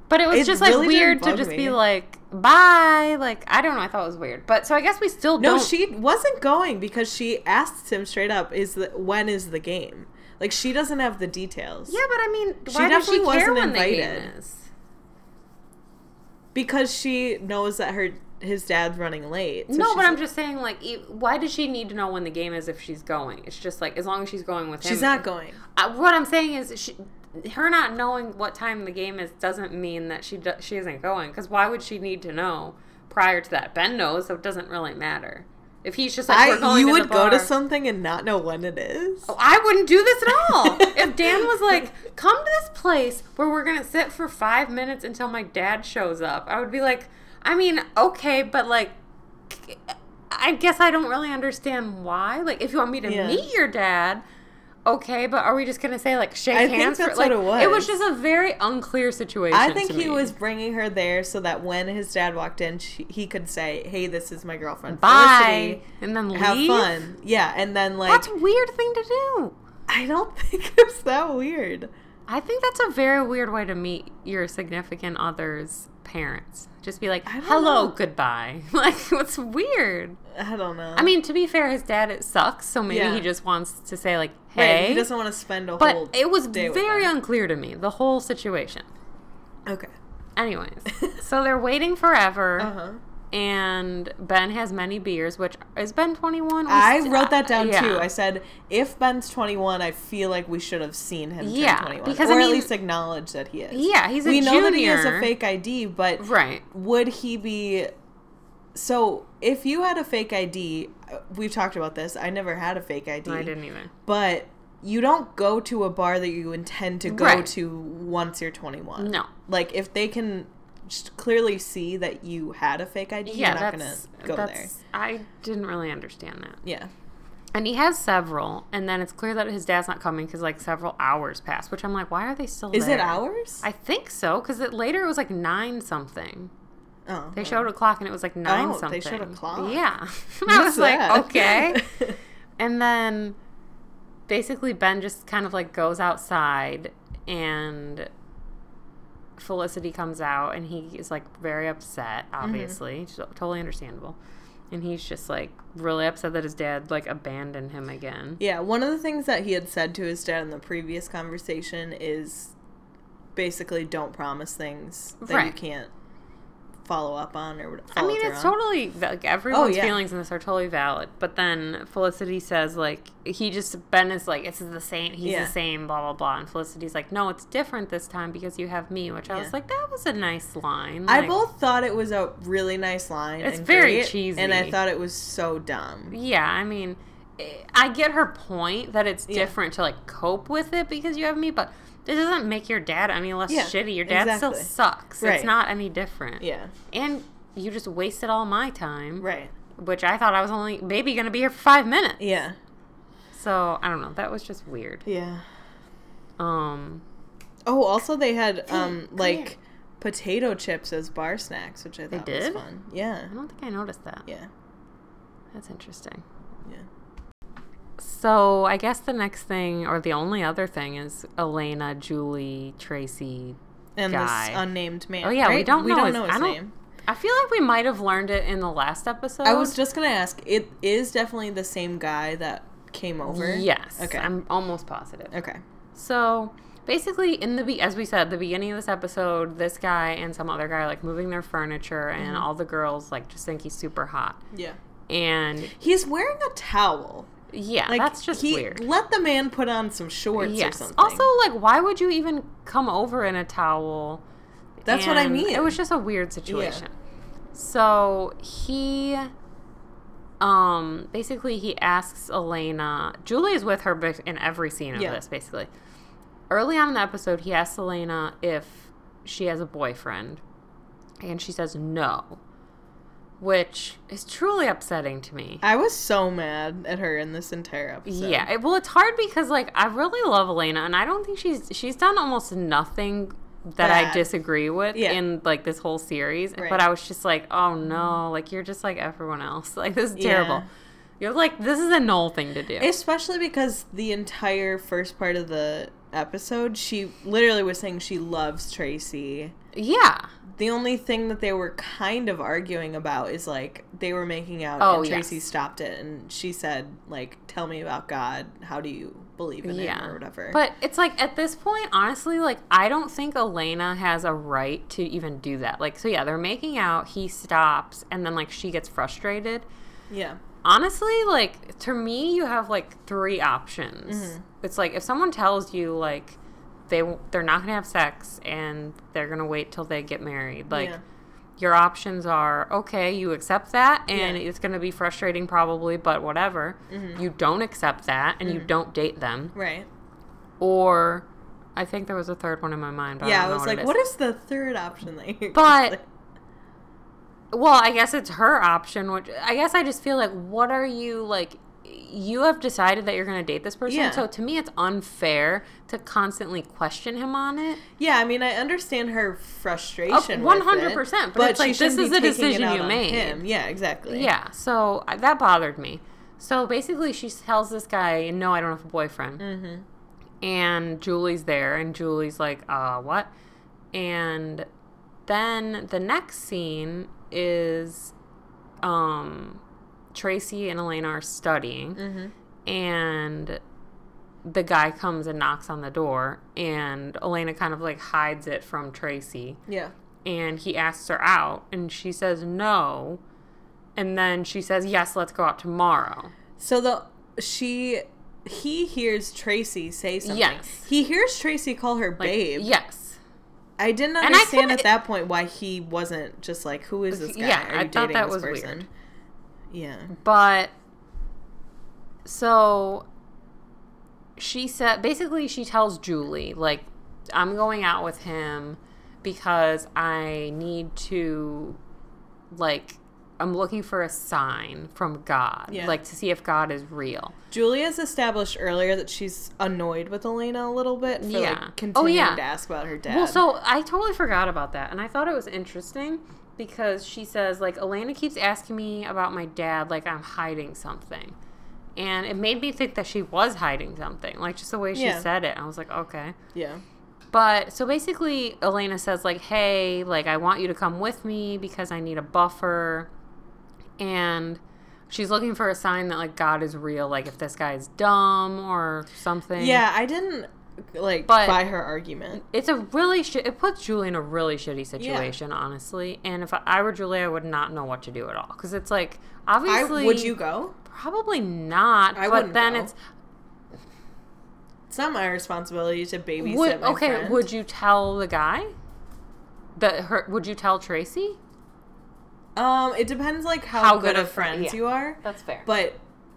But it was It just like really didn't weird to just be like, bye. Like, I don't know. I thought it was weird. But so I guess we still No, don't. she wasn't going because she asked him straight up, "Is the when is the game?" Like she doesn't have the details. Yeah, but I mean, She why does she definitely care wasn't invited. because she knows that her his dad's running late. so no, but I'm like- just saying, like, why does she need to know when the game is if she's going? It's just like as long as she's going with him. she's not going. Uh, what I'm saying is, she, her not knowing what time the game is doesn't mean that she do, she isn't going. Because why would she need to know prior to that? Ben knows, so it doesn't really matter. If he's just like, we're I you would go to something and not know when it is. Oh, I wouldn't do this at all. if Dan was like, come to this place where we're going to sit for five minutes until my dad shows up, I would be like, I mean, okay, but like, I guess I don't really understand why. Like, if you want me to Yeah. meet your dad, okay, but are we just to say, like, shake I think hands? that's for, like, what it was. It was just a very unclear situation. I think he me. was bringing her there so that when his dad walked in, she, he could say, "Hey, this is my girlfriend, Bye. Felicity. And then leave. Have fun." Yeah, and then like That's a weird thing to do. I don't think it's that weird. I think that's a very weird way to meet your significant other's parents. Just be like, hello, know. goodbye. Like, what's weird? I don't know. I mean, to be fair, his dad it sucks, so maybe Yeah. he just wants to say like, Right, hey. he doesn't want to spend a whole. but it was very unclear to me the whole situation. okay. Anyways, so they're waiting forever, Uh huh. And Ben has many beers. Which is Ben twenty one? I wrote that down yeah. too. I said if Ben's 21, I feel like we should have seen him Yeah, turn 21, because, or I at least acknowledge that he is. Yeah, he's a junior we know that he has a fake ID, but right. would he be? So if you had a fake ID, uh, we've talked about this. I never had a fake ID, I didn't either. but you don't go to a bar that you intend to go Right. to once you're 21. No. Like if they can clearly see that you had a fake ID, Yeah, you're not gonna that's go there. I didn't really understand that. Yeah. And he has several, and then it's clear that his dad's not coming because like several hours pass. Which I'm like, why are they still Is there? it hours? I think so because it later it was like nine something. oh, They oh. showed a clock and it was like nine Oh, something. they showed a clock. Yeah, I was like, okay. and then basically Ben just kind of like goes outside and Felicity comes out and he is like very upset, Mm-hmm. obviously. Totally understandable. And he's just like really upset that his dad like abandoned him again. Yeah, one of the things that he had said to his dad in the previous conversation is basically don't promise things that you can't follow up on or I mean, it's on. totally like everyone's yeah. feelings in this are totally valid. But then Felicity says like he just Ben is like it's the same. He's Yeah. the same. Blah blah blah. And Felicity's like no, it's different this time because you have me. Which I Yeah. was like that was a nice line. I both thought it was a really nice line. It's very great, cheesy. and I thought it was so dumb. Yeah, I mean, eh, I get her point that it's different to like cope with it because you have me, but it doesn't make your dad any less Yeah, shitty. Your dad still sucks. Right. It's not any different. Yeah, And you just wasted all my time. right. Which I thought I was only maybe gonna be here for five minutes. Yeah, So I don't know. That was just weird. yeah. Um, Oh, also they had um like here. potato chips as bar snacks, which I thought was did? fun. Yeah, I don't think I noticed that. yeah, That's interesting. yeah. So I guess the next thing, or the only other thing, is Elena, Julie, Tracy. And Guy. this unnamed man. Oh yeah, we don't we know. don't his, know his I name. I feel like we might have learned it in the last episode. I was just gonna ask. It is definitely the same guy that came over. Yes. Okay. I'm almost positive. Okay. So basically, in the be- as we said, the beginning of this episode, this guy and some other guy are, like moving their furniture, and Mm-hmm. all the girls like just think he's super hot, Yeah. and He's wearing a towel. Yeah, Like that's just he, weird. Let the man put on some shorts or something. Also, like, why would you even come over in a towel? That's what I mean. It was just a weird situation. So he, um, basically he asks Elena. Julie is with her in every scene of Yeah. this. Basically, early on in the episode, he asks Elena if she has a boyfriend, and she says no, which is truly upsetting to me. I was so mad at her in this entire episode. Yeah, it, well, it's hard because like I really love Elena, and I don't think she's she's done almost nothing that I disagree with Yeah. in like this whole series. Right. But I was just like, oh no, like you're just like everyone else. Like this is Yeah. terrible. You're like this is a null thing to do. Especially because the entire first part of the episode, she literally was saying she loves Tracy. yeah, the only thing that they were kind of arguing about is like they were making out Oh, and Tracy yes. stopped it and she said like tell me about God how do you believe in yeah. him or whatever But it's like at this point, honestly, like I don't think Elena has a right to even do that. Like, so yeah, they're making out. He stops, and then like she gets frustrated. yeah honestly like to me you have like three options Mm-hmm. it's like if someone tells you like they they're not gonna have sex and they're gonna wait till they get married like Yeah. your options are okay you accept that and Yeah. it's gonna be frustrating probably but whatever Mm-hmm. you don't accept that and you don't date them right or i think there was a third one in my mind but yeah I, I was know like what is is the third option that you But- Well, I guess it's her option, which I guess I just feel like, what are you like? You have decided that you're going to date this person, Yeah. so to me, it's unfair to constantly question him on it. yeah I mean I understand her frustration One hundred percent. But it's like this is a decision you made. him. yeah exactly Yeah, so that bothered me. So basically, she tells this guy, "No, I don't have a boyfriend." mm-hmm. and Julie's there, and Julie's like, uh, what? And then the next scene is um, Tracy and Elena are studying, Mm-hmm. and the guy comes and knocks on the door, and Elena kind of like hides it from Tracy, yeah and he asks her out, and she says no. And then she says, "Yes, let's go out tomorrow." So the she he hears Tracy say something. Yes. He hears Tracy call her Like, babe. Yes. I didn't understand couldn't- at that point why he wasn't just like, who is this guy? Yeah, Are you I thought dating that was person? weird. Yeah. But so she said basically she tells Julie like I'm going out with him because I need to like I'm looking for a sign from God, Yeah. like to see if God is real. Julia's established earlier that she's annoyed with Elena a little bit for Yeah. like Oh, yeah. to ask about her dad. Well, so I totally forgot about that, and I thought it was interesting because she says like Elena keeps asking me about my dad, like I'm hiding something, and it made me think that she was hiding something, like just the way she Yeah. said it. I was like, okay. yeah. But so basically, Elena says like, "Hey, like I want you to come with me because I need a buffer," and she's looking for a sign that like God is real, like if this guy's dumb or something. Yeah, I didn't like But- buy her argument. It's a really shi it puts Julie in a really shitty situation, honestly. And if I were Julie, I would not know what to do at all because it's like I, obviously would you go? probably not. I but then go. it's It's not my responsibility to babysit would, okay. friend. Would you tell the guy that her? Would you tell Tracy? Um, it depends like how, How good, good of of friend- friends yeah. you are. That's fair. But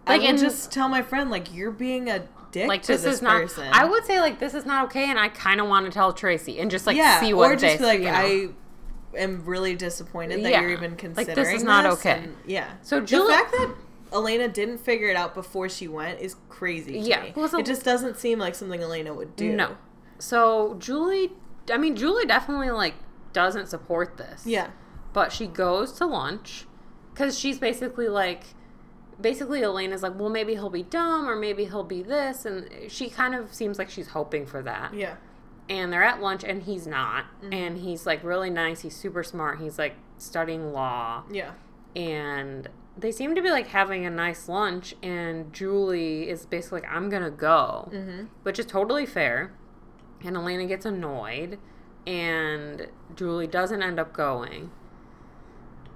Like, I would in- just tell my friend like you're being a dick like to this, this, is not. person. I would say like this is not okay, and I kind of want to tell Tracy and just like yeah, see what or just they like you know. I am really disappointed that Yeah. you're even Like, considering this is not this," okay. and- yeah. So the Julie- fact that Elena didn't figure it out before she went is crazy. To Yeah. me. Well, so- it just doesn't seem like something Elena would do. No. So Julie, I mean Julie definitely like doesn't support this. Yeah. but she goes to lunch because she's basically like basically elena's like well maybe he'll be dumb or maybe he'll be this and she kind of seems like she's hoping for that Yeah. and they're at lunch and he's not Mm-hmm. and he's like really nice he's super smart he's like studying law Yeah. and they seem to be like having a nice lunch and julie is basically like i'm gonna go Mm-hmm. which is totally fair and elena gets annoyed and julie doesn't end up going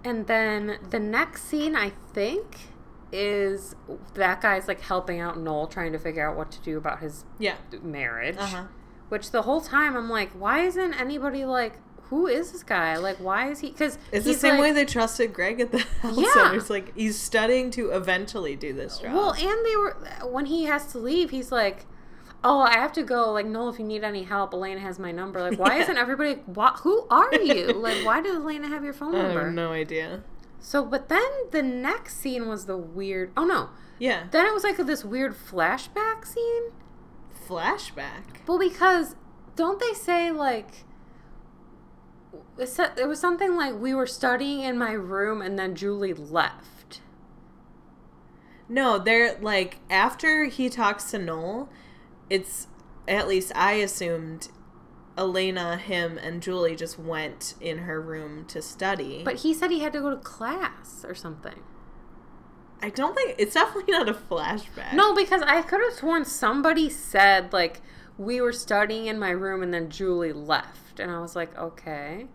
and then the next scene i think is that guy's like helping out noel trying to figure out what to do about his Yeah. marriage Uh huh. which the whole time i'm like why isn't anybody like who is this guy like why is he because It's the same way they trusted Greg at the house. Yeah. It's like he's studying to eventually do this job. Well, and they were when he has to leave, he's like, "Oh, I have to go. Like, Noel, if you need any help, Elena has my number. Like, why Yeah. isn't everybody? Why, who are you? Like, why does Elena have your phone number? I have no idea. So, but then the next scene was the weird. Oh no, Yeah. then it was like this weird flashback scene. Flashback. Well, because don't they say like? It was something like we were studying in my room and then Julie left. No, they're like after he talks to Noel, it's at least I assumed Elena, him, and Julie just went in her room to study. But he said he had to go to class or something. I don't think it's definitely not a flashback. No, because I could have sworn somebody said like we were studying in my room and then Julie left, and I was like, okay.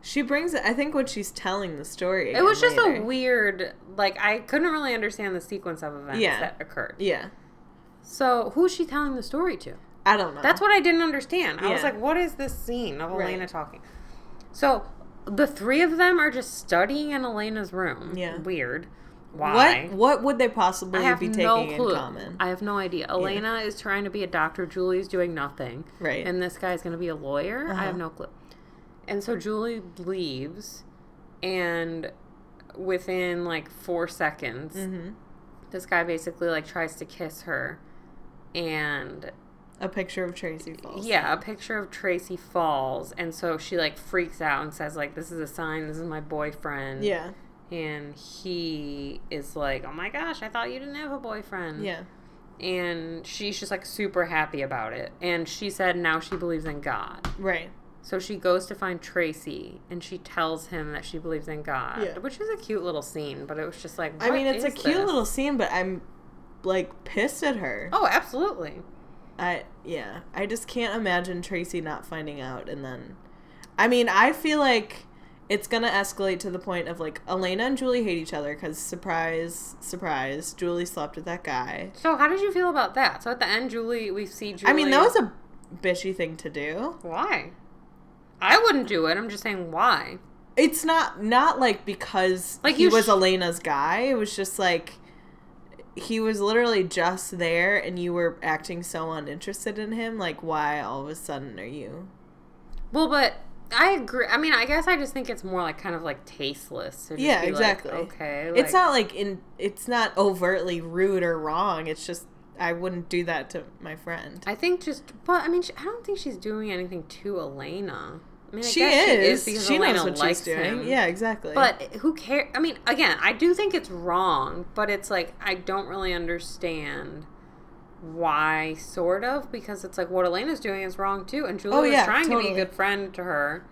she brings it. I think when she's telling the story, It was just a weird, like I couldn't really understand the sequence of events Yeah. that occurred. Yeah, So who's she telling the story to? I don't know. That's what I didn't understand. I was like, what is this scene of Right. Elena talking? So the three of them are just studying in Elena's room. Yeah. Weird. Why? What what would they possibly I have be no taking clue. in common? I have no idea. Elena is trying to be a doctor. Julie's doing nothing. Right. And this guy's going to be a lawyer. I Uh-huh. have no clue. And so Julie leaves, and within like four seconds, hmm this guy basically like tries to kiss her, and A picture of Tracy Falls. yeah, a picture of Tracy falls, and so she like freaks out and says like, "This is a sign. This is my boyfriend." Yeah. And he is like, "Oh my gosh, I thought you didn't have a boyfriend." Yeah. and she's just like super happy about it. And she said now she believes in God. Right. So she goes to find Tracy and she tells him that she believes in God, Yeah. which is a cute little scene. But it was just like, I mean, it's a cute this? little scene, but I'm like pissed at her. Oh, absolutely. I yeah, I just can't imagine Tracy not finding out and then I mean, I feel like it's going to escalate to the point of like Elena and Julie hate each other cuz surprise, surprise, Julie slept with that guy. So how did you feel about that? So at the end, Julie, we see Julie. I mean, that was a bitchy thing to do. why. I wouldn't do it. I'm just saying why. It's not not like because Like, he was sh- Elena's guy. It was just like he was literally just there and you were acting so uninterested in him. Like, why all of a sudden are you? Well, but I agree. I mean, I guess I just think it's more like kind of like tasteless. Just Yeah, be like, exactly. okay. it's not like in. It's not overtly rude or wrong. It's just I wouldn't do that to my friend. I think just, but I mean, she, I don't think she's doing anything to Elena. I mean, I she is. because She Elena knows what likes she's doing. him. Yeah, exactly. But who cares? I mean, again, I do think it's wrong, but it's like I don't really understand why, sort of, because it's like what Elena's doing is wrong too, and Julia Oh, was yeah, trying to be a good friend to her,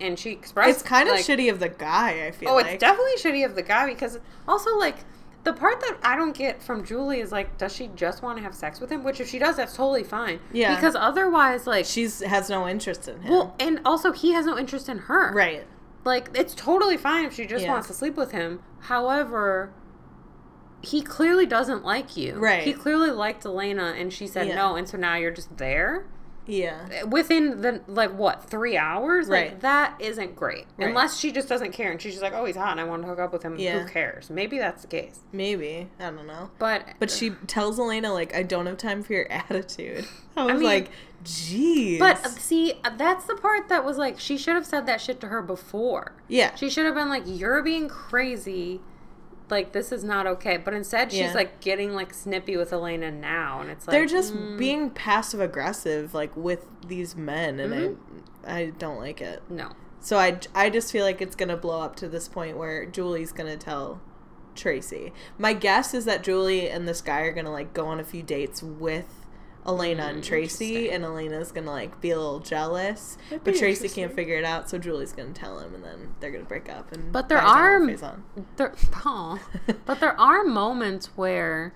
and she expressed it's kind of like, shitty of the guy. I feel Oh, like. it's definitely shitty of the guy because also like the part that I don't get from Julie is like, does she just want to have sex with him? Which if she does, that's totally fine. Yeah. Because otherwise, like, She's has no interest in him. well, and also he has no interest in her. right. Like, it's totally fine if she just Yeah. wants to sleep with him. However. He clearly doesn't like you. Right. He clearly liked Elena, and she said Yeah. no, and so now you're just there Yeah. within the like what three hours. Like Right. that isn't great. Right. Unless she just doesn't care, and she's just like, oh, he's hot, and I want to hook up with him. Yeah. Who cares? Maybe that's the case. Maybe I don't know. But But she tells Elena like, "I don't have time for your attitude." I was mean- like, "Jeez." But uh, see, that's the part that was like she should have said that shit to her before. yeah, She should have been like, "You're being crazy. Like this is not okay." But instead, she's Yeah. like getting like snippy with Elena now, and it's like they're just mm, being passive aggressive like with these men, and Mm-hmm. I, I don't like it. no. So I, I just feel like it's gonna blow up to this point where Julie's gonna tell Tracy. My guess is that Julie and this guy are gonna like go on a few dates with Elena and Tracy, and Elena's gonna like be a little jealous, That'd but Tracy can't figure it out, so Julie's gonna tell him, and then they're gonna break up. And But there are there, Paul, but there are moments where,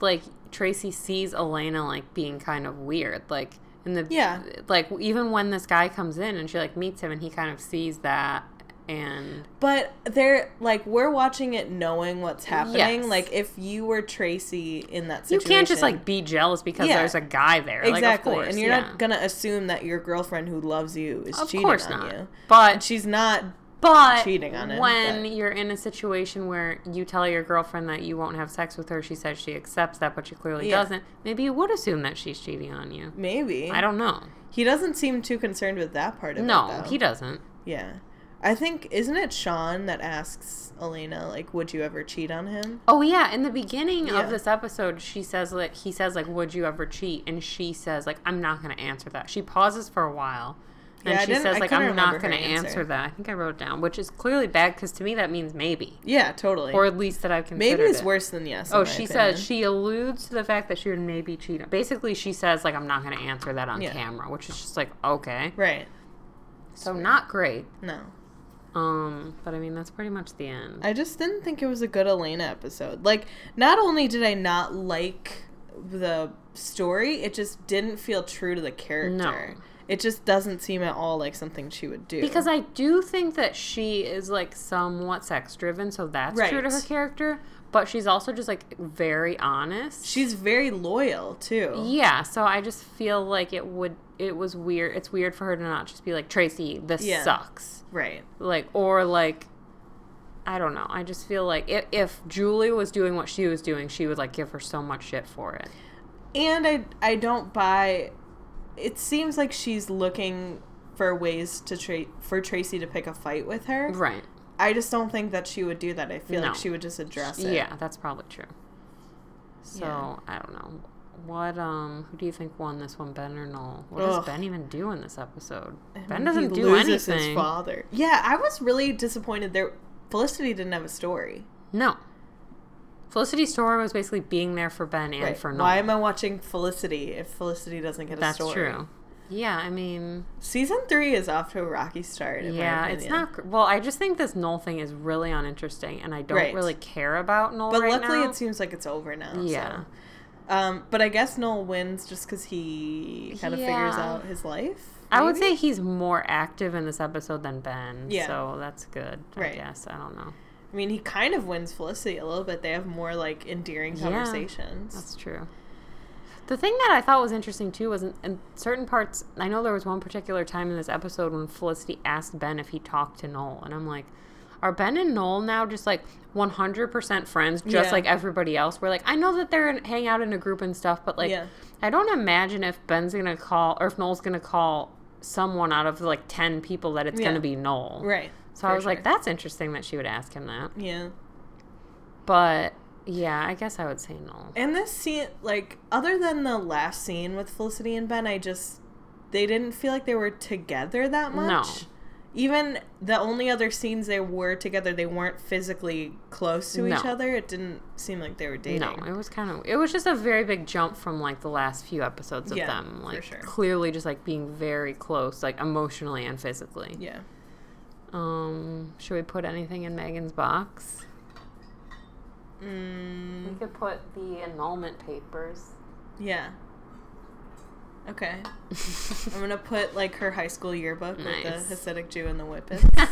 like Tracy sees Elena like being kind of weird, like in the Yeah. like even when this guy comes in and she like meets him and he kind of sees that and But they're like we're watching it knowing what's happening. Yes. Like if you were Tracy in that situation. you can't just like be jealous because Yeah. there's a guy there. exactly, like, of course, and you're yeah. not gonna assume that your girlfriend who loves you is Of cheating on not. you. But And she's not. but cheating on him, when but- you're in a situation where you tell your girlfriend that you won't have sex with her, she says she accepts that, but she clearly Yeah. doesn't. Maybe you would assume that she's cheating on you. Maybe I don't know. He doesn't seem too concerned with that part of it. No, he doesn't. Yeah, I think isn't it Sean that asks Elena like, "Would you ever cheat on him?" Oh yeah, in the beginning Yeah. of this episode, she says like he says like, "Would you ever cheat?" And she says like, "I'm not going to answer that." She pauses for a while, And Yeah, she says like I'm not going to answer. answer. that. I think I wrote down, which is clearly bad because to me that means maybe, Yeah, totally. or at least that I've considered. maybe it's it. worse than yes. Oh, she opinion. says she alludes to the fact that she would maybe cheat. Basically, she says like I'm not going to answer that on Yeah. camera, which is just like okay, right. so not great. No, Um, but I mean that's pretty much the end. I just didn't think it was a good Elena episode. Like, not only did I not like the story, it just didn't feel true to the character. No. It just doesn't seem at all like something she would do. Because I do think that she is like somewhat sex driven, so that's true to her character. But she's also just like very honest. she's very loyal too. yeah, so I just feel like it would it was weird. It's weird for her to not just be like Tracy, this Yeah. sucks. Right. Like or like I don't know. I just feel like if, if Julie was doing what she was doing, she would like give her so much shit for it. And I I don't buy. It seems like she's looking for ways to tra- for Tracy to pick a fight with her. Right. I just don't think that she would do that. I feel No. like she would just address it. Yeah, that's probably true. So Yeah. I don't know. What um who do you think won this one, Ben or Noel? What Ugh. does Ben even do in this episode? I Ben doesn't do anything. His father. Yeah, I was really disappointed. There, Felicity didn't have a story. No. Felicity's story was basically being there for Ben and Right. for Noel. Why am I watching Felicity if Felicity doesn't get a That's story? That's true. Yeah, I mean, Season three is off to a rocky start. In yeah, my it's not. Well, I just think this Noel thing is really uninteresting, and I don't Right. really care about Noel But right luckily, now. it seems like it's over now. Yeah. So. Um, but I guess Noel wins just because he kind of figures out his life. I would say he's more active in this episode than Ben. Yeah. So that's good. I Right. guess I don't know. I mean, he kind of wins Felicity a little bit. They have more like endearing Yeah. conversations. That's true. The thing that I thought was interesting too was in, in certain parts. I know there was one particular time in this episode when Felicity asked Ben if he talked to Noel, and I'm like, are Ben and Noel now just like 100% friends, just Yeah. like everybody else? We're like, I know that they're in, hang out in a group and stuff, but like, Yeah. I don't imagine if Ben's gonna call or if Noel's gonna call someone out of like 10 people that it's Yeah. gonna be Noel. Right. So I was like, that's interesting that she would ask him that. Yeah. But yeah, I guess I would say no. And this scene, like, other than the last scene with Felicity and Ben, I just they didn't feel like they were together that much. No. Even the only other scenes they were together, they weren't physically close to each other. It didn't seem like they were dating. No, it was kind of it was just a very big jump from like the last few episodes of Yeah, them, for like sure. clearly just like being very close, like emotionally and physically. Yeah. Um, should we put anything in Megan's box? We Mm, could put the annulment papers. yeah. Okay. I'm gonna put like her high school yearbook Nice. with the Hasidic Jew and the whippets.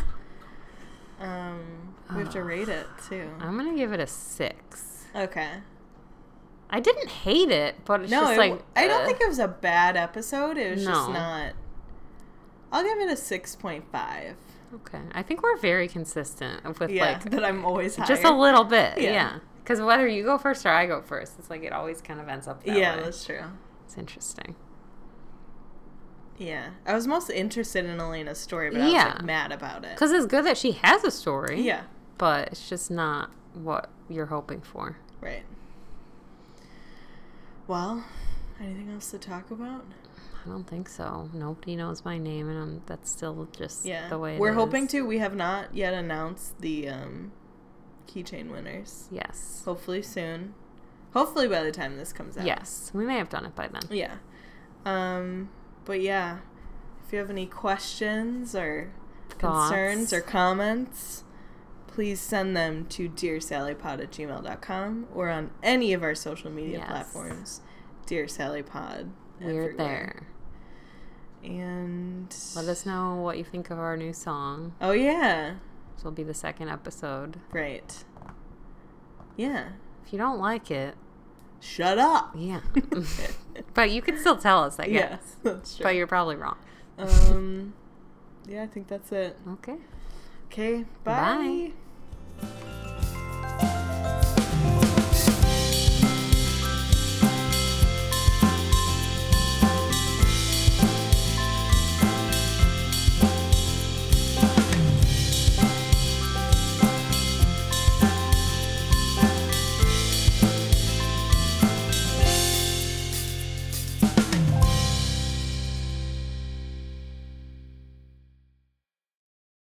um, we have to rate it too. I'm gonna give it a six. Okay. I didn't hate it, but it's No, just it like I don't uh, think it was a bad episode. It was just not. I'll give it a six point five. Okay, I think we're very consistent with Yeah, like that I'm always higher. just a little bit. Yeah. Yeah, because whether you go first or I go first, it's like it always kind of ends up that Yeah, way. that's true. It's interesting. Yeah, I was most interested in Elena's story, but I was like mad about it. Because it's good that she has a story. Yeah, But it's just not what you're hoping for. right. Well, anything else to talk about? I don't think so. Nobody knows my name, and I'm, that's still just Yeah, the way it we're hoping to. We have not yet announced the um, keychain winners. Yes. Hopefully soon. Hopefully by the time this comes out. Yes. We may have done it by then. Yeah. Um, but yeah, if you have any questions or concerns or comments, please send them to dearsallypod at gmail.com or on any of our social media Yes. platforms. Dear Sally Pod. We're everywhere. there. And Let us know what you think of our new song. Oh yeah. This will be the second episode. Right. Yeah. If you don't like it, Shut up. yeah. but you can still tell us, I guess. Yes, that's true. But you're probably wrong. um yeah, I think that's it. Okay. Okay, Bye. bye.